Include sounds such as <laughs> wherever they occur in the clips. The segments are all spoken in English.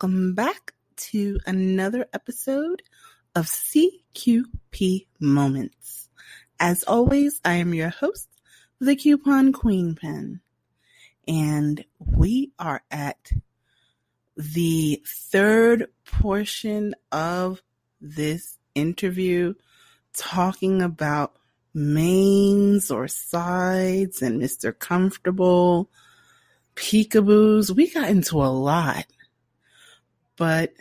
welcome back to another episode of CQP Moments. As always, I am your host, the Coupon Queen Pin, and we are at the third portion of this interview talking about mains or sides and Mr. Comfortable peekaboos. We got into a lot, but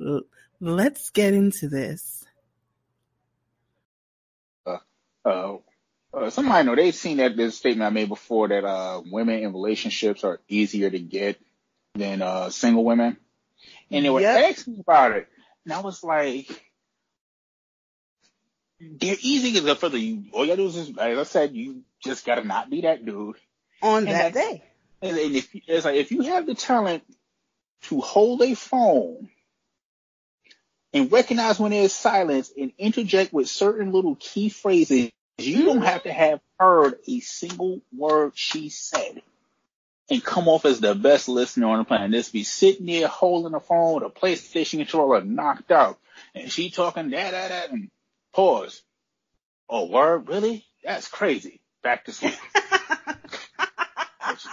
l- let's get into this. Uh, uh, uh, somebody know they've seen that this statement I made before that uh, women in relationships are easier to get than uh, single women, and they were Yep. asking me about it, and I was like, they're easy because for the all you gotta do is, just, as I said, you just gotta not be that dude. On And that day. And, and if it's like if you have the talent to hold a phone and recognize when there's silence and interject with certain little key phrases, you don't have to have heard a single word she said and come off as the best listener on the planet. Just be sitting there holding the phone, the PlayStation controller knocked out, and she talking that that that and pause. Oh, word, really? That's crazy. Back to sleep. <laughs>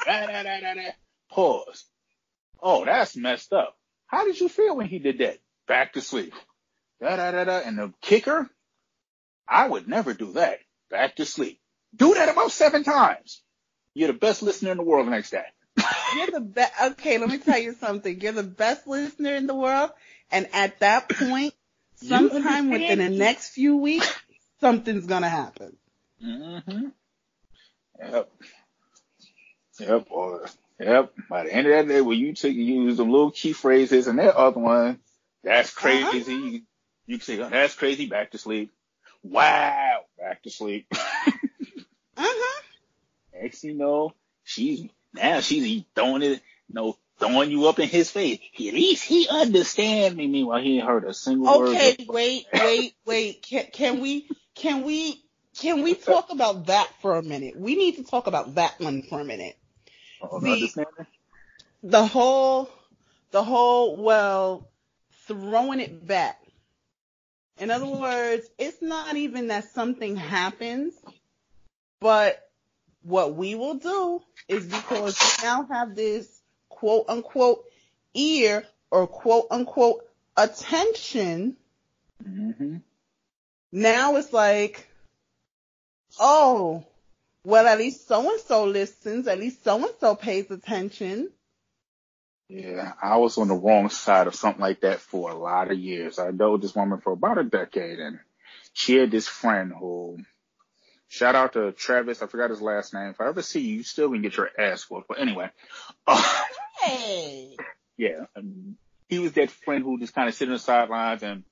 Da, da, da, da, da. Pause. Oh, that's messed up. How did you feel when he did that? Back to sleep. Da, da, da, da. And the kicker, I would never do that. Back to sleep. Do that about seven times. You're the best listener in the world the next day. <laughs> You're the best. Okay, let me tell you something. You're the best listener in the world, and at that point, sometime within the next few weeks, something's gonna happen. Mm-hmm. Yep. Yep. Or, yep. By the end of that day, when you take you use them little key phrases and that other one, that's crazy. You, you can say, oh, that's crazy. Back to sleep. Wow. Back to sleep. <laughs> Uh-huh. Next you know, she's now she's throwing it, you know, throwing you up in his face. He, at least he understands me. Meanwhile, he ain't heard a single word. Okay, wait, <laughs> wait, wait. Can, can we, can we, can we talk about that for a minute? We need to talk about that one for a minute. The- The whole, the whole, well, throwing it back. In other words, it's not even that something happens, but what we will do is because we now have this quote unquote ear or quote unquote attention Mm-hmm. now it's like, oh, well, at least so and so listens, at least so and so pays attention. Yeah, I was on the wrong side of something like that for a lot of years. I know this woman for about a decade, and she had this friend who, shout out to Travis, I forgot his last name. If I ever see you, you still can get your ass whooped. But anyway, uh, Hey. <laughs> yeah, um, he was that friend who just kind of sit on the sidelines and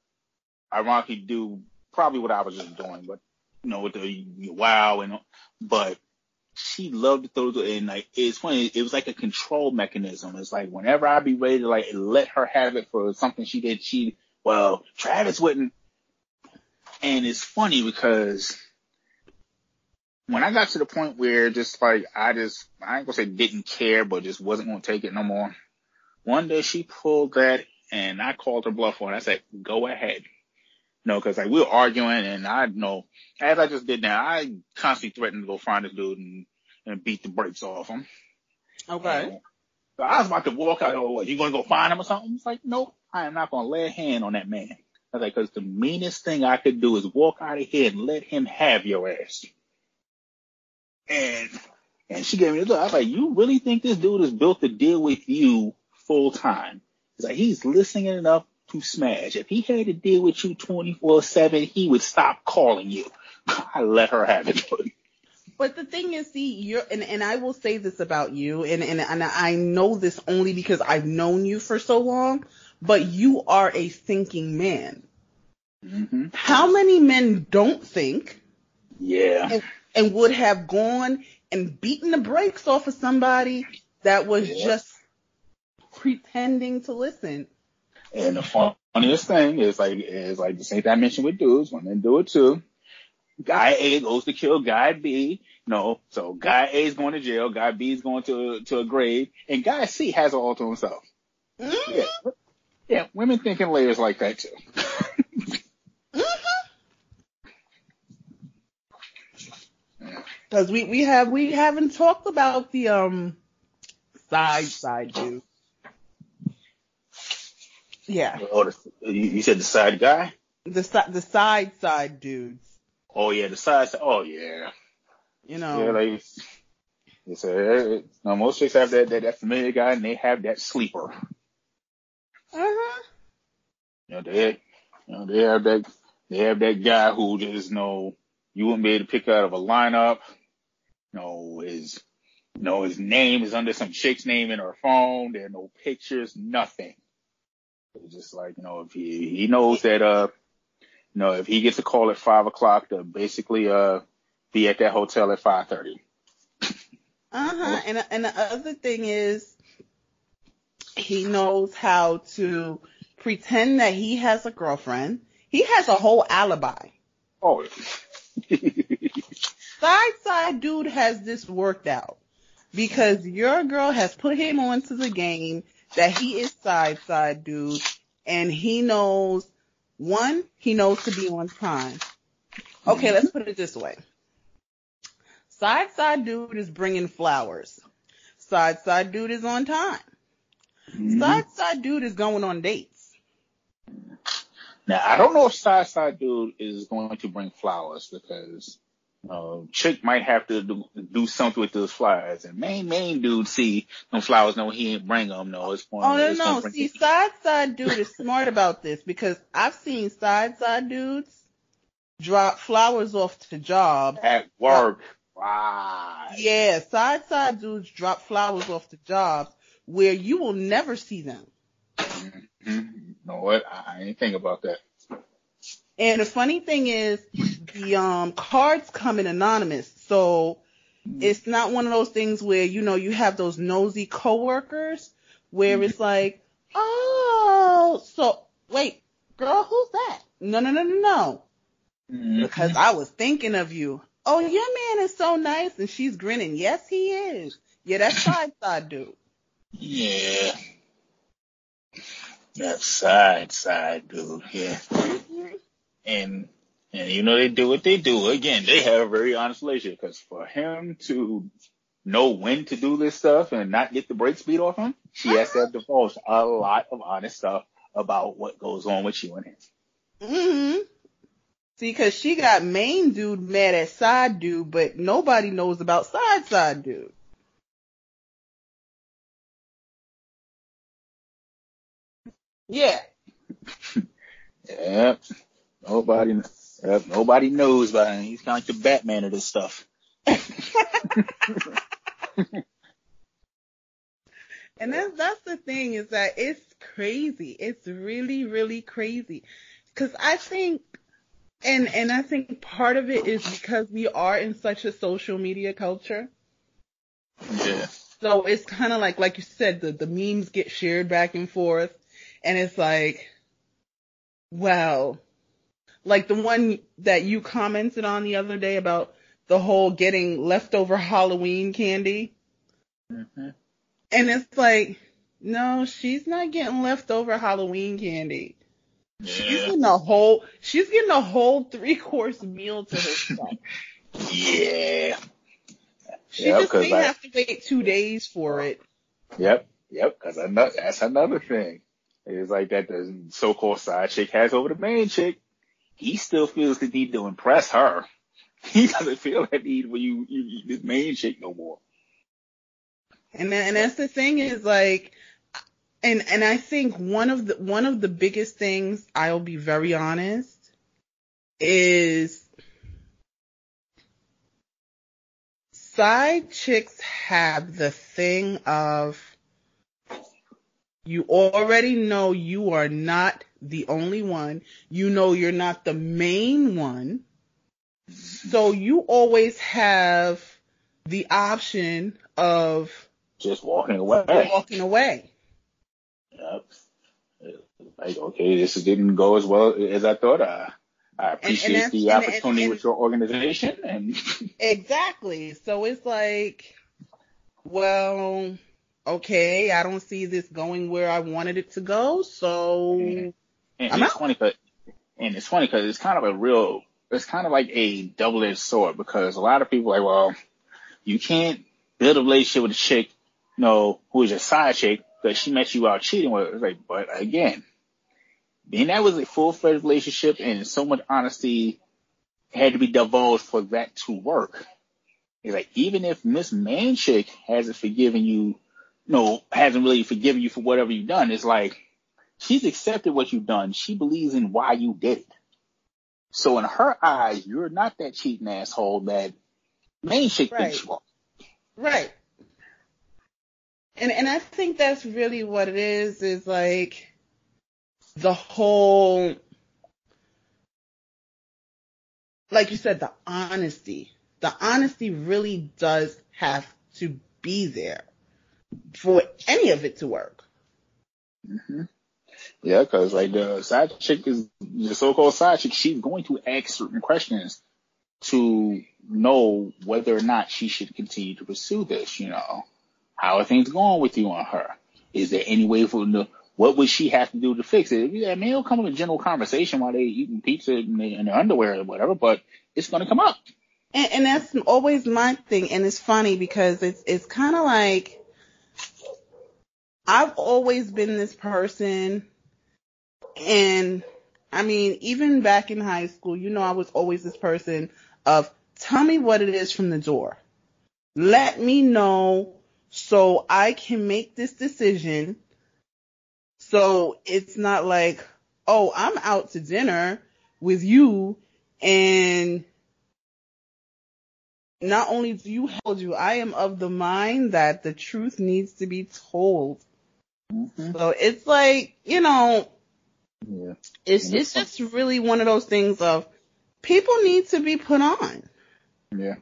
ironically do probably what I was just doing, but you know, with the wow and but she loved to throw the and like it's funny, it was like a control mechanism. It's like whenever I be ready to like let her have it for something she did, she well, Travis wouldn't and it's funny because when I got to the point where just like I just I ain't gonna say didn't care, but just wasn't gonna take it no more. One day she pulled that and I called her bluff on. I said, go ahead. No, cause like we were arguing and I know, as I just did now, I constantly threatened to go find this dude and, and beat the brakes off him. Okay. So I was about to walk out. Oh, what, you gonna go find him or something? It's like, nope, I am not gonna lay a hand on that man. I was like, cause the meanest thing I could do is walk out of here and let him have your ass. And, and she gave me the look. I was like, you really think this dude is built to deal with you full time? It's like, he's listening enough to smash. If he had to deal with you 24-7, he would stop calling you. <laughs> I let her have it. But the thing is, see, you're, and, and I will say this about you, and, and, and I know this only because I've known you for so long, but you are a thinking man. hmm How many men don't think Yeah. and, and would have gone and beaten the brakes off of somebody that was Yeah. just pretending to listen? And the funniest thing is like is like the same thing I mentioned with dudes, women do it too. Guy A goes to kill guy B. No, so guy A is going to jail, guy B is going to to a grave, and guy C has it all to himself. Mm-hmm. Yeah, yeah, women think in layers like that too. Because we, we have we haven't talked about the um side side dude. Yeah, Oh, the, you said the side guy? the si- the side side dudes. Oh yeah, the side. side- Oh yeah, You know. yeah. Like it's a, no, most chicks have that, that that familiar guy, and they have that sleeper. uh-huh. You know, they, you know, they have that, they have that guy who just you know you wouldn't be able to pick out of a lineup. You know, his, you know, his name is under some chick's name in her phone. There are no pictures, nothing. It's just like you know, if he he knows that uh, you know, if he gets a call at five o'clock to basically uh be at that hotel at five thirty. Uh-huh. And and the other thing is he knows how to pretend that he has a girlfriend. He has a whole alibi. Oh. <laughs> Side side dude has this worked out because your girl has put him onto the game that he is side side dude and he knows one, he knows to be on time. Okay, let's put it this way. Side side dude is bringing flowers. Side side dude is on time. Mhm. Side side dude is going on dates. Now I don't know if side side dude is going to bring flowers because uh, chick might have to do, do something with those flowers, and main main dude see them flowers. No, he ain't bring them. No, it's going. Oh no no, see side side dude is smart about this because I've seen side side dudes drop flowers off to jobs. at work. Right. Yeah, side side dudes drop flowers off to jobs where you will never see them. Mhm. You know what? I, I ain't think about that. And the funny thing is, the um cards come in anonymous, so it's not one of those things where you know you have those nosy coworkers where it's like, oh, so wait, girl, who's that? No, no, no, no, no, Mhm. because I was thinking of you. Oh, your man is so nice, and she's grinning. Yes, he is. Yeah, that's <laughs> side side dude. Yeah. That side side dude. Yeah. And and you know they do what they do. Again, they have a very honest relationship because for him to know when to do this stuff and not get the brakes beat off him, she has to have divulged a lot of honest stuff about what goes on with you and him. hmm See, cause she got main dude mad at side dude, but nobody knows about side side dude. Yeah. <laughs> Yep. Nobody, yep, nobody knows about him. He's kind of like the Batman of this stuff. <laughs> And that's that's the thing is that it's crazy. It's really really crazy. Cuz I think and and I think part of it is because we are in such a social media culture. Yeah. So it's kind of like like you said the the memes get shared back and forth and it's like well like the one that you commented on the other day about the whole getting leftover Halloween candy. hmm And it's like, no, she's not getting leftover Halloween candy. She's getting a whole, she's getting a whole three course meal to herself. <laughs> Yeah. She Yeah, just may I- have to wait two days for it. Yep, yep, because that's another thing. It's like that the so-called side chick has over the main chick. He still feels the need to impress her. <laughs> He doesn't feel that need when you, you, you this main chick no more. And and that's the thing is like, and, and I think one of the, one of the biggest things, I'll be very honest, is side chicks have the thing of you already know you are not the only one. You know you're not the main one. So you always have the option of Just walking away. walking away. Yep. Like, okay, this didn't go as well as I thought. I, I appreciate the and- and- opportunity and- with your organization and <laughs> Exactly. So it's like, well, okay, I don't see this going where I wanted it to go, so And I'm it's out. funny 'cause- and it's funny because it's kind of a real, it's kind of like a double-edged sword because a lot of people are like, well, you can't build a relationship with a chick, you know, who is your side chick because she met you out cheating with her. It's like, but again, being that was a full-fledged relationship and so much honesty had to be divulged for that to work. It's like, even if Miss Man Chick hasn't forgiven you, you no, hasn't really forgiven you for whatever you've done, it's like, she's accepted what you've done. She believes in why you did it. So in her eyes, you're not that cheating asshole that main chick thinks Right. you are. Right. And and I think that's really what it is, is like the whole like you said, the honesty. The honesty really does have to be there for any of it to work. hmm Yeah, because like the side chick is the so-called side chick. She's going to ask certain questions to know whether or not she should continue to pursue this. You know, how are things going with you on her? Is there any way for the what would she have to do to fix it? I mean, it'll come up in general conversation while they eating pizza in their underwear or whatever, but it's going to come up. And, and that's always my thing. And it's funny because it's it's kind of like I've always been this person, and I mean, even back in high school, you know, I was always this person of tell me what it is from the door, let me know so I can make this decision. So it's not like, oh, I'm out to dinner with you and not only do you hold you, I am of the mind that the truth needs to be told. Hmm So it's like, you know, Yeah. it's it's just really one of those things of people need to be put on. Yeah.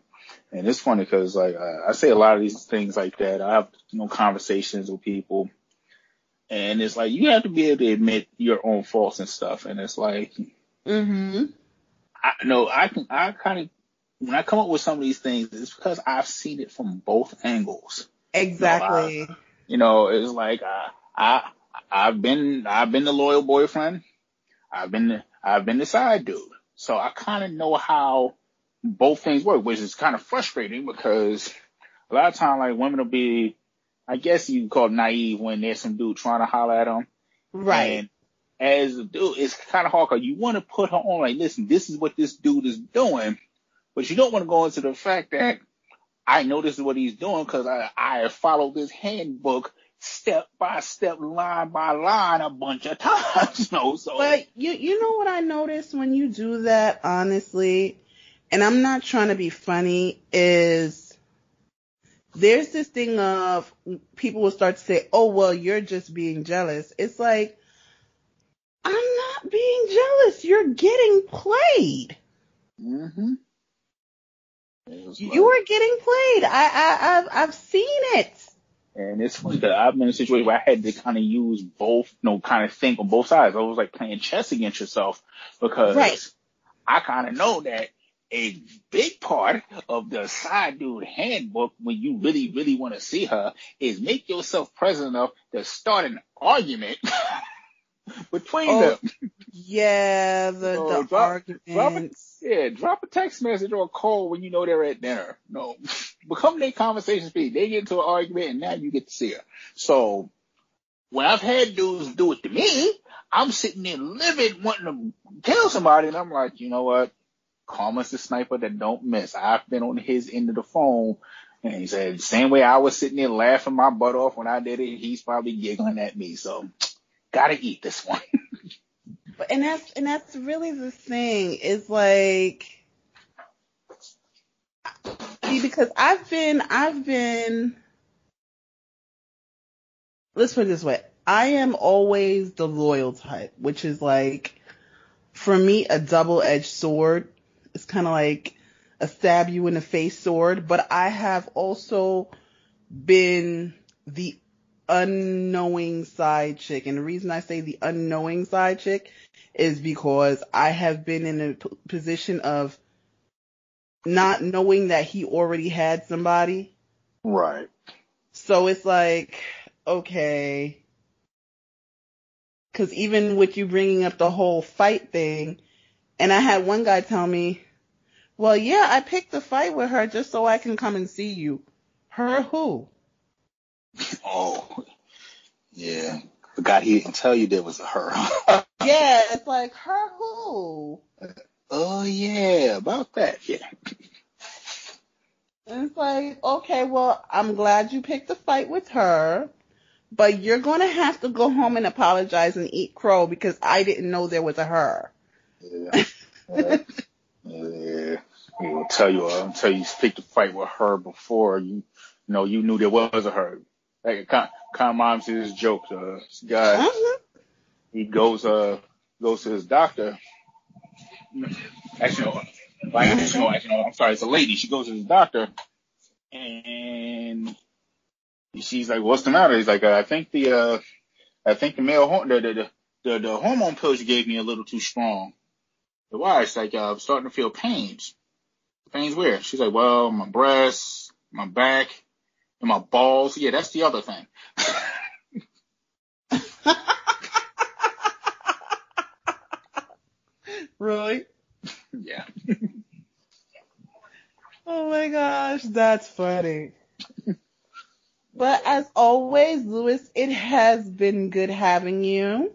And it's funny because like I I say a lot of these things like that. I have you know conversations with people, and it's like you have to be able to admit your own faults and stuff. And it's like Mm-hmm. I know I can I kind of when I come up with some of these things, it's because I've seen it from both angles. Exactly. You know, it's like I I I've been I've been the loyal boyfriend. I've been I've been the side dude. So I kind of know how both things work, which is kind of frustrating because a lot of time like women will be, I guess you could call it naive when there's some dude trying to holler at them. right. And as a dude, it's kind of hard because you want to put her on like, listen, this is what this dude is doing, but you don't want to go into the fact that I know this is what he's doing because I, I followed this handbook step by step, line by line a bunch of <laughs> times. You know, so But you you know what I notice when you do that, honestly, and I'm not trying to be funny, is there's this thing of people will start to say, "Oh well, you're just being jealous." It's like I'm not being jealous. You're getting played. hmm You are getting played. I I I've I've seen it. And it's funny because I've been in a situation where I had to kind of use both, you know, kind of think on both sides. I was like playing chess against yourself because Right. I kind of know that a big part of the side dude handbook when you really, really want to see her is make yourself present enough to start an argument <laughs> between Oh, them. Yeah, the So the drop- drop it. arguments. Yeah, drop a text message or a call when you know they're at dinner. No, become their conversation speed. They get into an argument and now you get to see her. So when I've had dudes do it to me, I'm sitting there livid wanting to tell somebody and I'm like, you know what? Karma's the sniper that don't miss. I've been on his end of the phone and he said, same way I was sitting there laughing my butt off when I did it, he's probably giggling at me. So gotta eat this one. <laughs> And that's and that's really the thing is like see because I've been I've been let's put it this way. I am always the loyal type, which is like for me a double edged sword. It's kinda like a stab you in the face sword, but I have also been the unknowing side chick. And the reason I say the unknowing side chick is because I have been in a p- position of not knowing that he already had somebody. Right. So it's like, okay. Cause even with you bringing up the whole fight thing, and I had one guy tell me, well, yeah, I picked the fight with her just so I can come and see you. Her who? Oh, yeah. Forgot he didn't tell you there was a her. <laughs> yeah, it's like her who? <laughs> Oh yeah, about that. Yeah. And it's like, okay, well, I'm glad you picked a fight with her, but you're going to have to go home and apologize and eat crow because I didn't know there was a her. Yeah. yeah. yeah. He will tell you, I'll tell you, picked a fight with her before you, you know, you knew there was a her. Like, kind, of reminds me of this joke. Uh, this guy, uh-huh. he goes, uh, goes to his doctor. Actually, no, like, actually, no, actually, no, I'm sorry, it's a lady. She goes to the doctor and she's like, what's the matter? He's like, I think the, uh, I think the male, the, the, the, the hormone pills you gave me a little too strong. Why? It's like, uh, I'm starting to feel pains. Pains where? She's like, well, my breasts, my back, and my balls. Yeah, that's the other thing. <laughs> really? Yeah. <laughs> oh my gosh, that's funny. <laughs> But as always, Lewis, it has been good having you.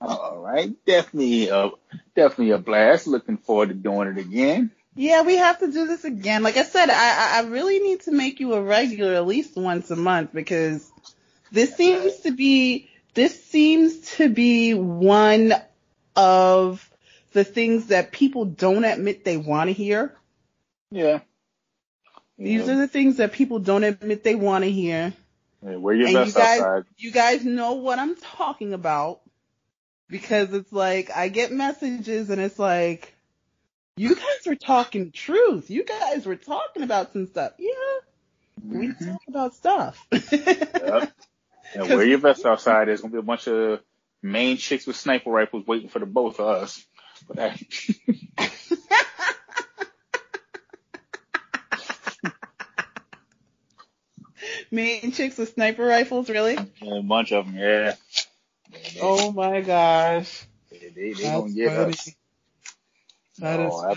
All right, definitely, uh, definitely a blast. Looking forward to doing it again. Yeah, we have to do this again. Like I said, I, I really need to make you a regular at least once a month because this seems to be this seems to be one of the things that people don't admit they want to hear. Yeah. These are the things that people don't admit they want to hear. Yeah, where your and best you guys, outside. You guys know what I'm talking about because it's like I get messages and it's like, you guys were talking truth. You guys were talking about some stuff. Yeah, we mm-hmm. talk about stuff. <laughs> yep. And where your best outside is gonna be a bunch of main chicks with sniper rifles waiting for the both of us. But that. Main chicks with sniper rifles, really? A bunch of them, yeah. oh my gosh. They, they, they gonna get funny. us. That I,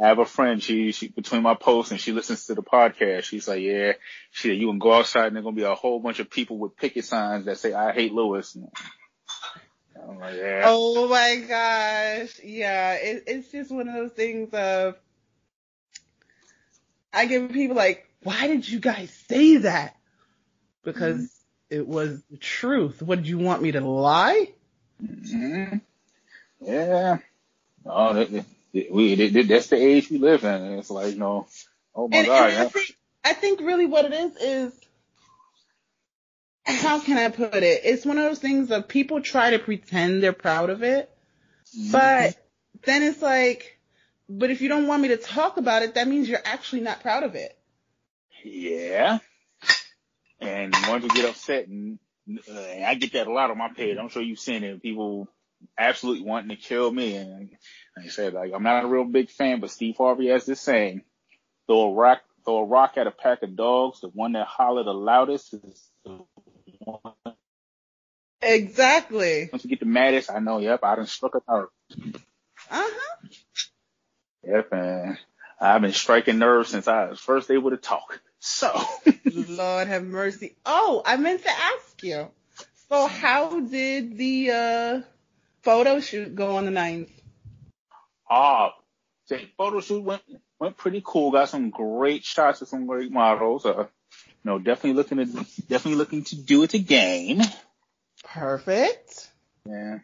I, have a friend. She, she between my posts and she listens to the podcast. She's like, yeah, she, said, you can go outside and there's gonna be a whole bunch of people with picket signs that say I hate Lewis. I'm like, yeah. Oh my gosh, yeah. It, it's just one of those things of I give people like, why did you guys say that? Because mm-hmm. it was the truth. What did you want me to lie? Mm-hmm. Yeah. Oh, that, we that's the age we live in. It's like you know, oh my and, god. And I think I think really what it is is how can I put it? It's one of those things of people try to pretend they're proud of it, but then it's like, but if you don't want me to talk about it, that means you're actually not proud of it. Yeah. And once you get upset, and, uh, I get that a lot on my page. I'm sure you've seen it. People absolutely wanting to kill me. And like I said, like I'm not a real big fan, but Steve Harvey has this saying: throw a rock, throw a rock at a pack of dogs. The one that holler the loudest is the. Exactly. Once you get the maddest, I know. Yep, I done struck a nerve. Uh huh. Yep, and I've been striking nerves since I was first able to talk. So. <laughs> Lord have mercy. Oh, I meant to ask you. So how did the uh photo shoot go on the ninth? Ah, the photo shoot went went pretty cool. Got some great shots of some great models. Uh, you know, definitely looking to definitely looking to do it again. Perfect. Yeah.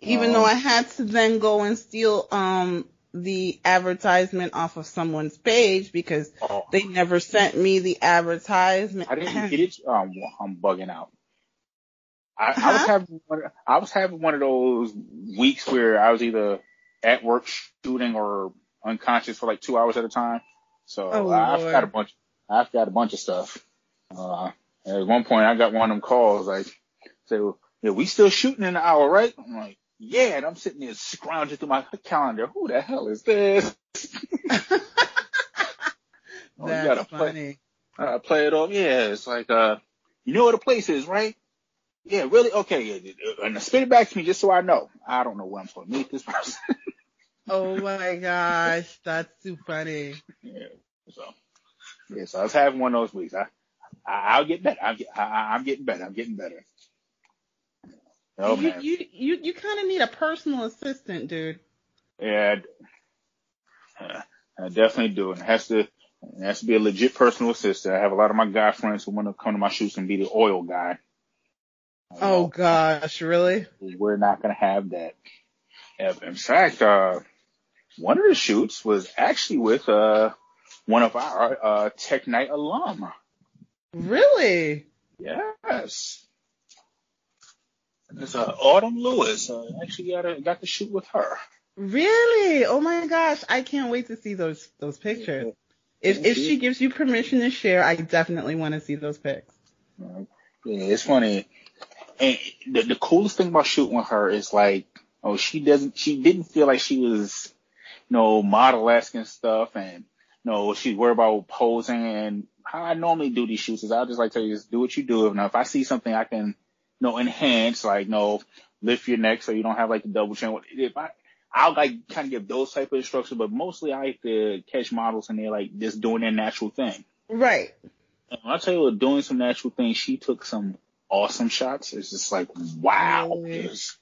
Even um, though I had to then go and steal um the advertisement off of someone's page because oh. they never sent me the advertisement. I didn't <laughs> get it. Um, I'm bugging out. I, huh? I was having one, I was having one of those weeks where I was either at work shooting or unconscious for like two hours at a time. So oh, I've Lord. got a bunch. I've got a bunch of stuff. Uh, at one point, I got one of them calls like, "Say, well, yeah, we still shooting in an hour, right?" I'm like, "Yeah," and I'm sitting there scrounging through my calendar. Who the hell is this? <laughs> oh, That's funny. Play, uh, play it off. Yeah, it's like uh, you know where the place is, right? Yeah, really? Okay, and spit it back to me just so I know. I don't know where I'm supposed to meet this person. <laughs> oh my gosh, that's too funny. Yeah. So, yeah, so I was having one of those weeks. I, I I'll get better. I'm, I, I'm getting better. I'm getting better. Oh, you, man. you you you kind of need a personal assistant, dude. Yeah, I, I definitely do. And it has to it has to be a legit personal assistant. I have a lot of my guy friends who want to come to my shoots and be the oil guy. Oh gosh, really? We're not gonna have that. In fact, uh, one of the shoots was actually with uh, one of our uh, Tech Night alum. Really? Yes. It's uh, Autumn Lewis. Uh, actually got a, got to shoot with her. Really? Oh my gosh, I can't wait to see those those pictures. If if she gives you permission to share, I definitely want to see those pics. Yeah, it's funny. And the, the coolest thing about shooting with her is like, oh, she doesn't, she didn't feel like she was, you know, model and stuff, and you know, she's worried about posing. And how I normally do these shoots is I just like tell you, just do what you do. Now, if I see something I can, know, enhance, like, no lift your neck so you don't have like the double chin. If I, I'll like kind of give those type of instructions, but mostly I like to catch models and they're like just doing their natural thing. Right. And when I tell you, doing some natural things, she took some awesome shots. It's just like, wow. Just,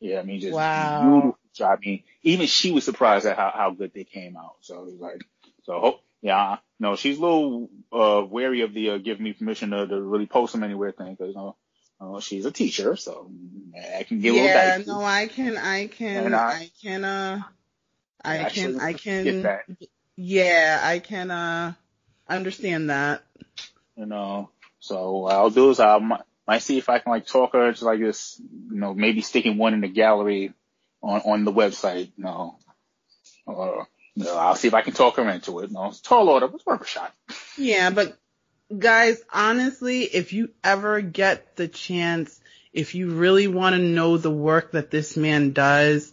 yeah, I mean, just wow. beautiful shot. I mean, even she was surprised at how, how good they came out. So it was like, so hope yeah, no, she's a little, uh, wary of the, uh, giving me permission to, to really post them anywhere thing. Cause, you know, uh, she's a teacher, so I can give yeah, no, I can, I can, I, I, can, uh, I can, I can, yeah, I can, uh, understand that. You know, so what I'll do is I'll, might see if I can like talk her to like this, you know, maybe sticking one in the gallery on on the website, you know, or you know, I'll see if I can talk her into it. You know, it's tall order, but it's worth a shot. Yeah, but guys, honestly, if you ever get the chance, if you really want to know the work that this man does,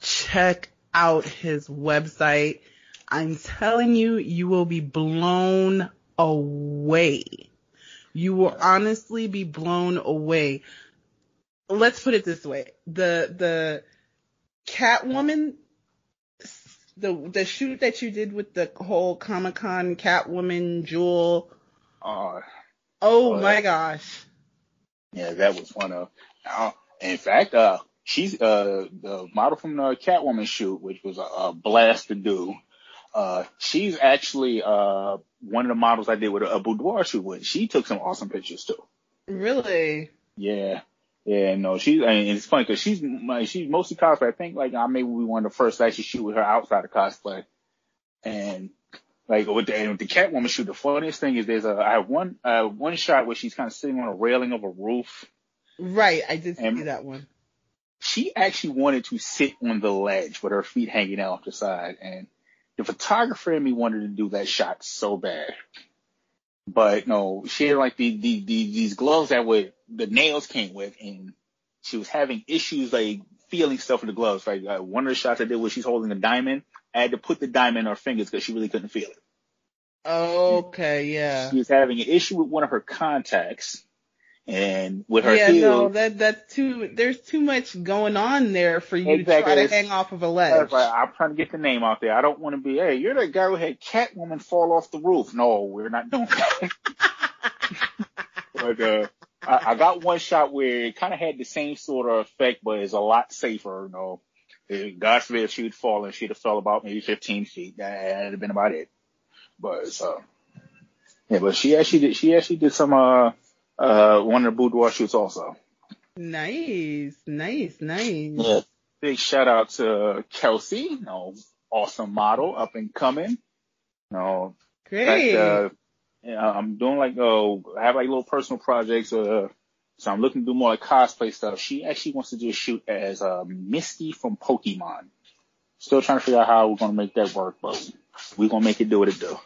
check out his website. I'm telling you, you will be blown away you will honestly be blown away. Let's put it this way. The, the Catwoman, the, the shoot that you did with the whole Comic Con Catwoman jewel. Uh, oh uh, my gosh. Yeah, that was one of, uh, in fact, uh, she's, uh, the model from the Catwoman shoot, which was a, a blast to do. Uh, she's actually uh, one of the models I did with a, a boudoir shoot with. She took some awesome pictures too. Really? Yeah. Yeah, no, she's, and it's funny because she's, she's mostly cosplay. I think like I maybe we one of the first actually shoot with her outside of cosplay. And like with the, with the Catwoman shoot, the funniest thing is there's a, I have one, uh, one shot where she's kind of sitting on a railing of a roof. Right. I did see that one. She actually wanted to sit on the ledge with her feet hanging out the side. And the photographer in me wanted to do that shot so bad. But no, she had like the, the, the, these gloves that would, the nails came with and she was having issues like feeling stuff in the gloves. Like uh, one of the shots I did was she's holding a diamond. I had to put the diamond in her fingers because she really couldn't feel it. Okay, yeah. She was having an issue with one of her contacts and with her yeah, heel, no, that that's too. There's too much going on there for you exactly. to try to hang off of a ledge. Right. I'm trying to get the name out there. I don't want to be. Hey, you're the guy who had Catwoman fall off the roof. No, we're not doing that. <laughs> but uh, I, I got one shot where it kind of had the same sort of effect, but it's a lot safer. You know, God forbid she would fall and she'd have fell about maybe 15 feet. That would have been about it. But so, yeah, but she actually did. She actually did some uh uh, one of the boudoir shoots also. Nice, nice, nice. Yeah. Big shout out to Kelsey, you know, awesome model, up and coming. You know, great. Fact, uh, yeah, I'm doing like, uh, I have like little personal projects, uh, so I'm looking to do more like cosplay stuff. She actually wants to do a shoot as, uh, Misty from Pokemon. Still trying to figure out how we're going to make that work, but we're going to make it do what it do.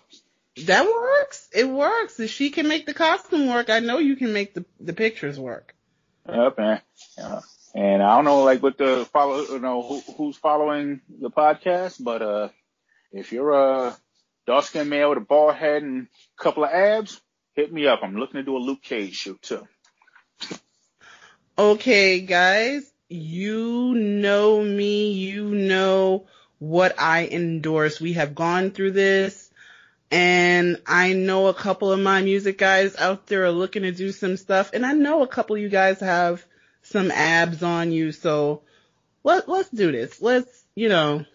That works. It works. If she can make the costume work, I know you can make the the pictures work. Yep, and, uh, and I don't know like what the follow, you know, who, who's following the podcast, but uh, if you're a dark skinned male with a bald head and a couple of abs, hit me up. I'm looking to do a Luke Cage shoot too. Okay, guys, you know me, you know what I endorse. We have gone through this and I know a couple of my music guys out there are looking to do some stuff and I know a couple of you guys have some abs on you. So let, let's do this. Let's, you know,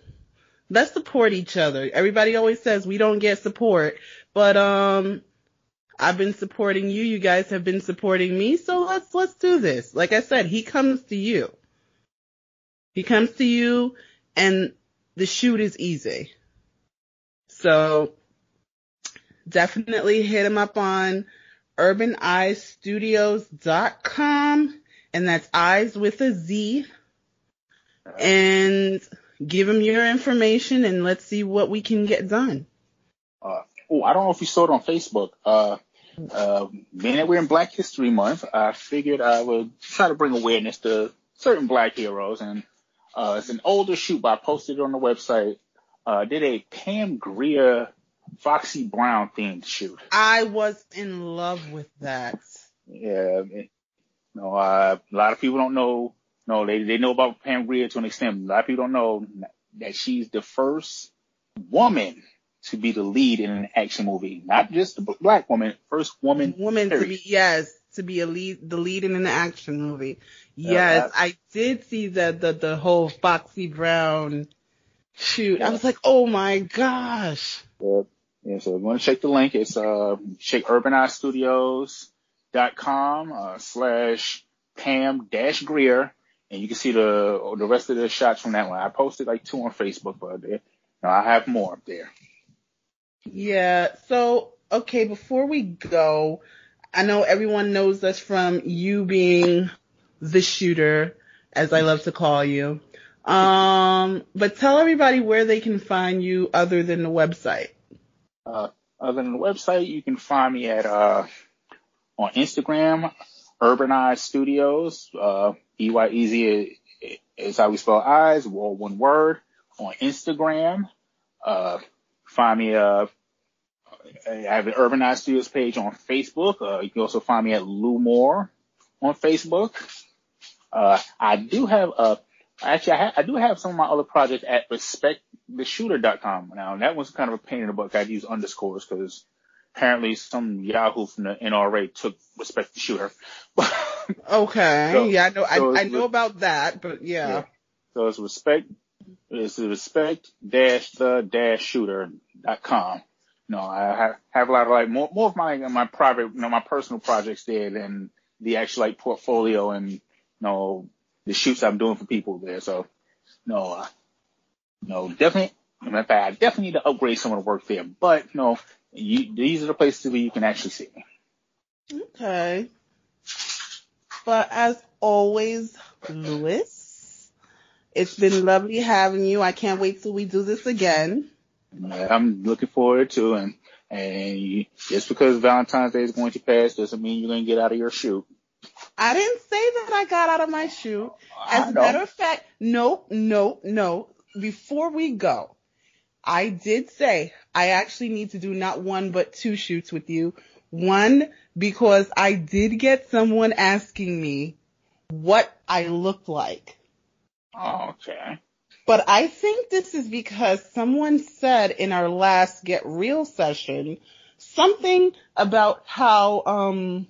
let's support each other. Everybody always says we don't get support, but, um, I've been supporting you. You guys have been supporting me. So let's, let's do this. Like I said, he comes to you. He comes to you and the shoot is easy. So definitely hit him up on urbaneyezstudios.com and that's eyes with a Z and give him your information and let's see what we can get done. Uh, oh, I don't know if you saw it on Facebook. Uh, uh, being that we're in Black History Month, I figured I would try to bring awareness to certain black heroes and uh, it's an older shoot, but I posted it on the website. Uh, did a Pam Grier, Foxy Brown themed shoot. I was in love with that. Yeah, it, you know, uh, a lot of people don't know. No, they they know about Pam Grier to an extent. A lot of people don't know that she's the first woman to be the lead in an action movie, not just a black woman, first woman. Woman period. to be yes, to be a lead, the lead in an action movie. Yes, uh, I did see that the the whole Foxy Brown shoot. Yeah. I was like, oh my gosh. Yeah, yeah. So if you want to check the link, it's uh check urbaneyezstudios.com uh, slash Pam dash Grier, and you can see the the rest of the shots from that one. I posted like two on Facebook, but uh, I have more up there. Yeah. So okay, before we go, I know everyone knows us from you being the shooter, as I love to call you. Um, but tell everybody where they can find you other than the website. Uh, other than the website, you can find me at, uh, on Instagram, Urban Eyez Studios, uh, E-Y-E-Z is how we spell eyes, all one word. On Instagram, uh, find me, uh, I have an Urban Eyez Studios page on Facebook. Uh, you can also find me at Lou Moore on Facebook. Uh, I do have, uh, actually, I, ha- I do have some of my other projects at respecttheshooter.com. Now, that was kind of a pain in the butt. I had to use underscores because apparently some Yahoo from the NRA took respect the shooter. <laughs> okay. So, yeah, I know, so I, I know about that, but yeah. yeah. So it's respect, it's respect dash the dash shooter dot com. Know, I have, have a lot of like more, more of my, my private, you know, my personal projects there than the actual like portfolio and you know, the shoots I'm doing for people there. So, no, uh, no, definitely. In fact, I definitely need to upgrade some of the work there. But no, you, these are the places where you can actually see me. Okay. But as always, Lewis, it's been lovely having you. I can't wait till we do this again. I'm looking forward to and and you, just because Valentine's Day is going to pass doesn't mean you're going to get out of your shoot. I didn't say that I got out of my shoe. As a matter of fact, no, no, no. Before we go, I did say I actually need to do not one but two shoots with you. One, because I did get someone asking me what I look like. okay. But I think this is because someone said in our last Get Real session something about how, um,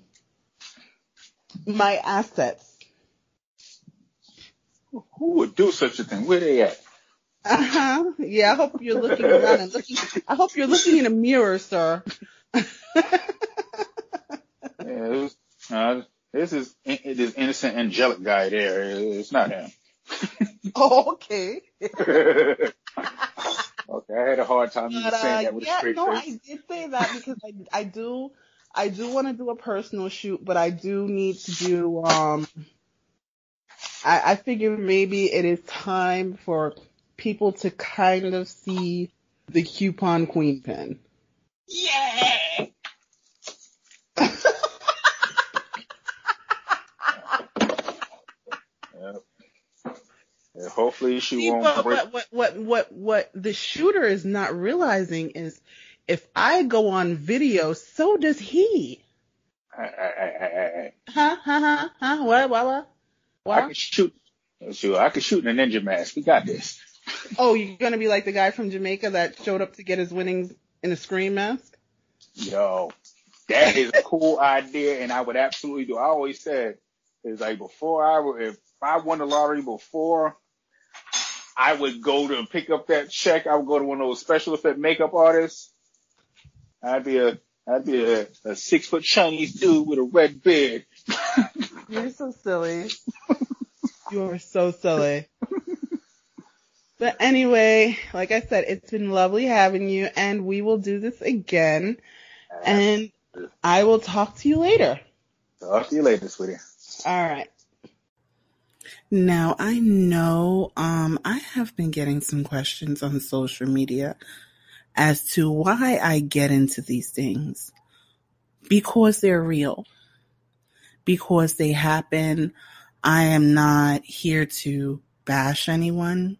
my assets. Who would do such a thing? Where they at? Uh huh. Yeah, I hope you're looking around and looking. I hope you're looking in a mirror, sir. <laughs> yeah, was, uh, this is this innocent angelic guy there. It's not him. <laughs> oh, okay. <laughs> okay, I had a hard time but, uh, saying that with yeah, a straight no, face. I did say that because I, I do I do want to do a personal shoot, but I do need to do, um, I, I figure maybe it is time for people to kind of see the coupon queen pin. Yeah! Hopefully she See, won't what, break. What, what, what, what the shooter is not realizing is If I go on video, so does he. I, I, Huh? Huh? Huh? Huh? What? What? What? I can shoot. Sure, I can shoot in a ninja mask. We got this. <laughs> Oh, you're gonna be like the guy from Jamaica that showed up to get his winnings in a Scream mask? Yo, that is a cool <laughs> idea, and I would absolutely do. I always said it's like before I were, if I won the lottery before, I would go to pick up that check. I would go to one of those special effect makeup artists. I'd be a I'd be a, a six foot Chinese dude with a red beard. <laughs> You're so silly. <laughs> you are so silly. But anyway, like I said, it's been lovely having you and we will do this again and I will talk to you later. Talk to you later, sweetie. All right. Now I know um I have been getting some questions on social media as to why I get into these things. Because they're real. Because they happen. I am not here to bash anyone,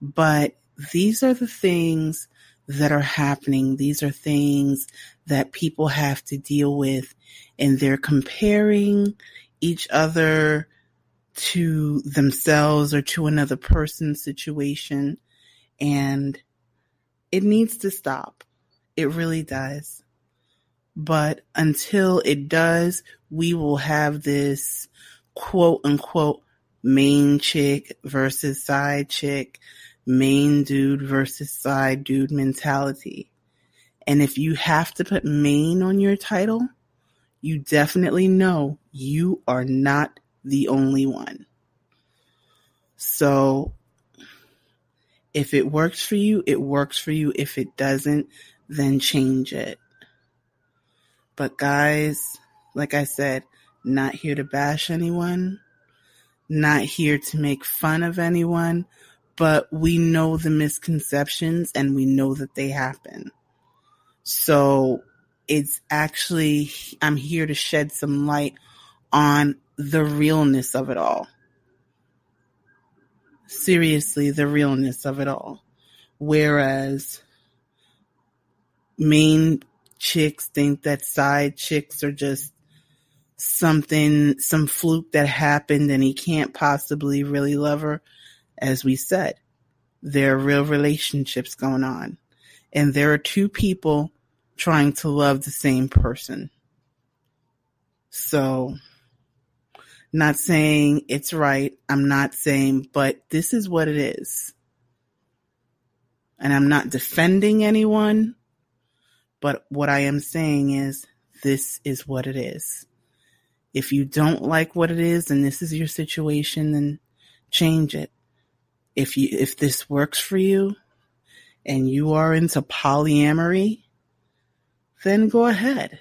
but these are the things that are happening. These are things that people have to deal with and they're comparing each other to themselves or to another person's situation and it needs to stop. It really does. But until it does, we will have this quote unquote main chick versus side chick, main dude versus side dude mentality. And if you have to put main on your title, you definitely know you are not the only one. So if it works for you, it works for you. If it doesn't, then change it. But guys, like I said, not here to bash anyone, not here to make fun of anyone, but we know the misconceptions and we know that they happen. So it's actually, I'm here to shed some light on the realness of it all. Seriously, the realness of it all. Whereas main chicks think that side chicks are just something, some fluke that happened and he can't possibly really love her. As we said, there are real relationships going on. And there are two people trying to love the same person. So, not saying it's right. I'm not saying, but this is what it is. And I'm not defending anyone, but what I am saying is this is what it is. If you don't like what it is and this is your situation, then change it. If you, if this works for you and you are into polyamory, then go ahead.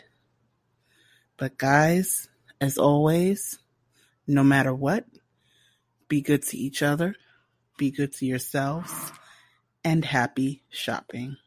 But guys, as always, no matter what, be good to each other, be good to yourselves, and happy shopping.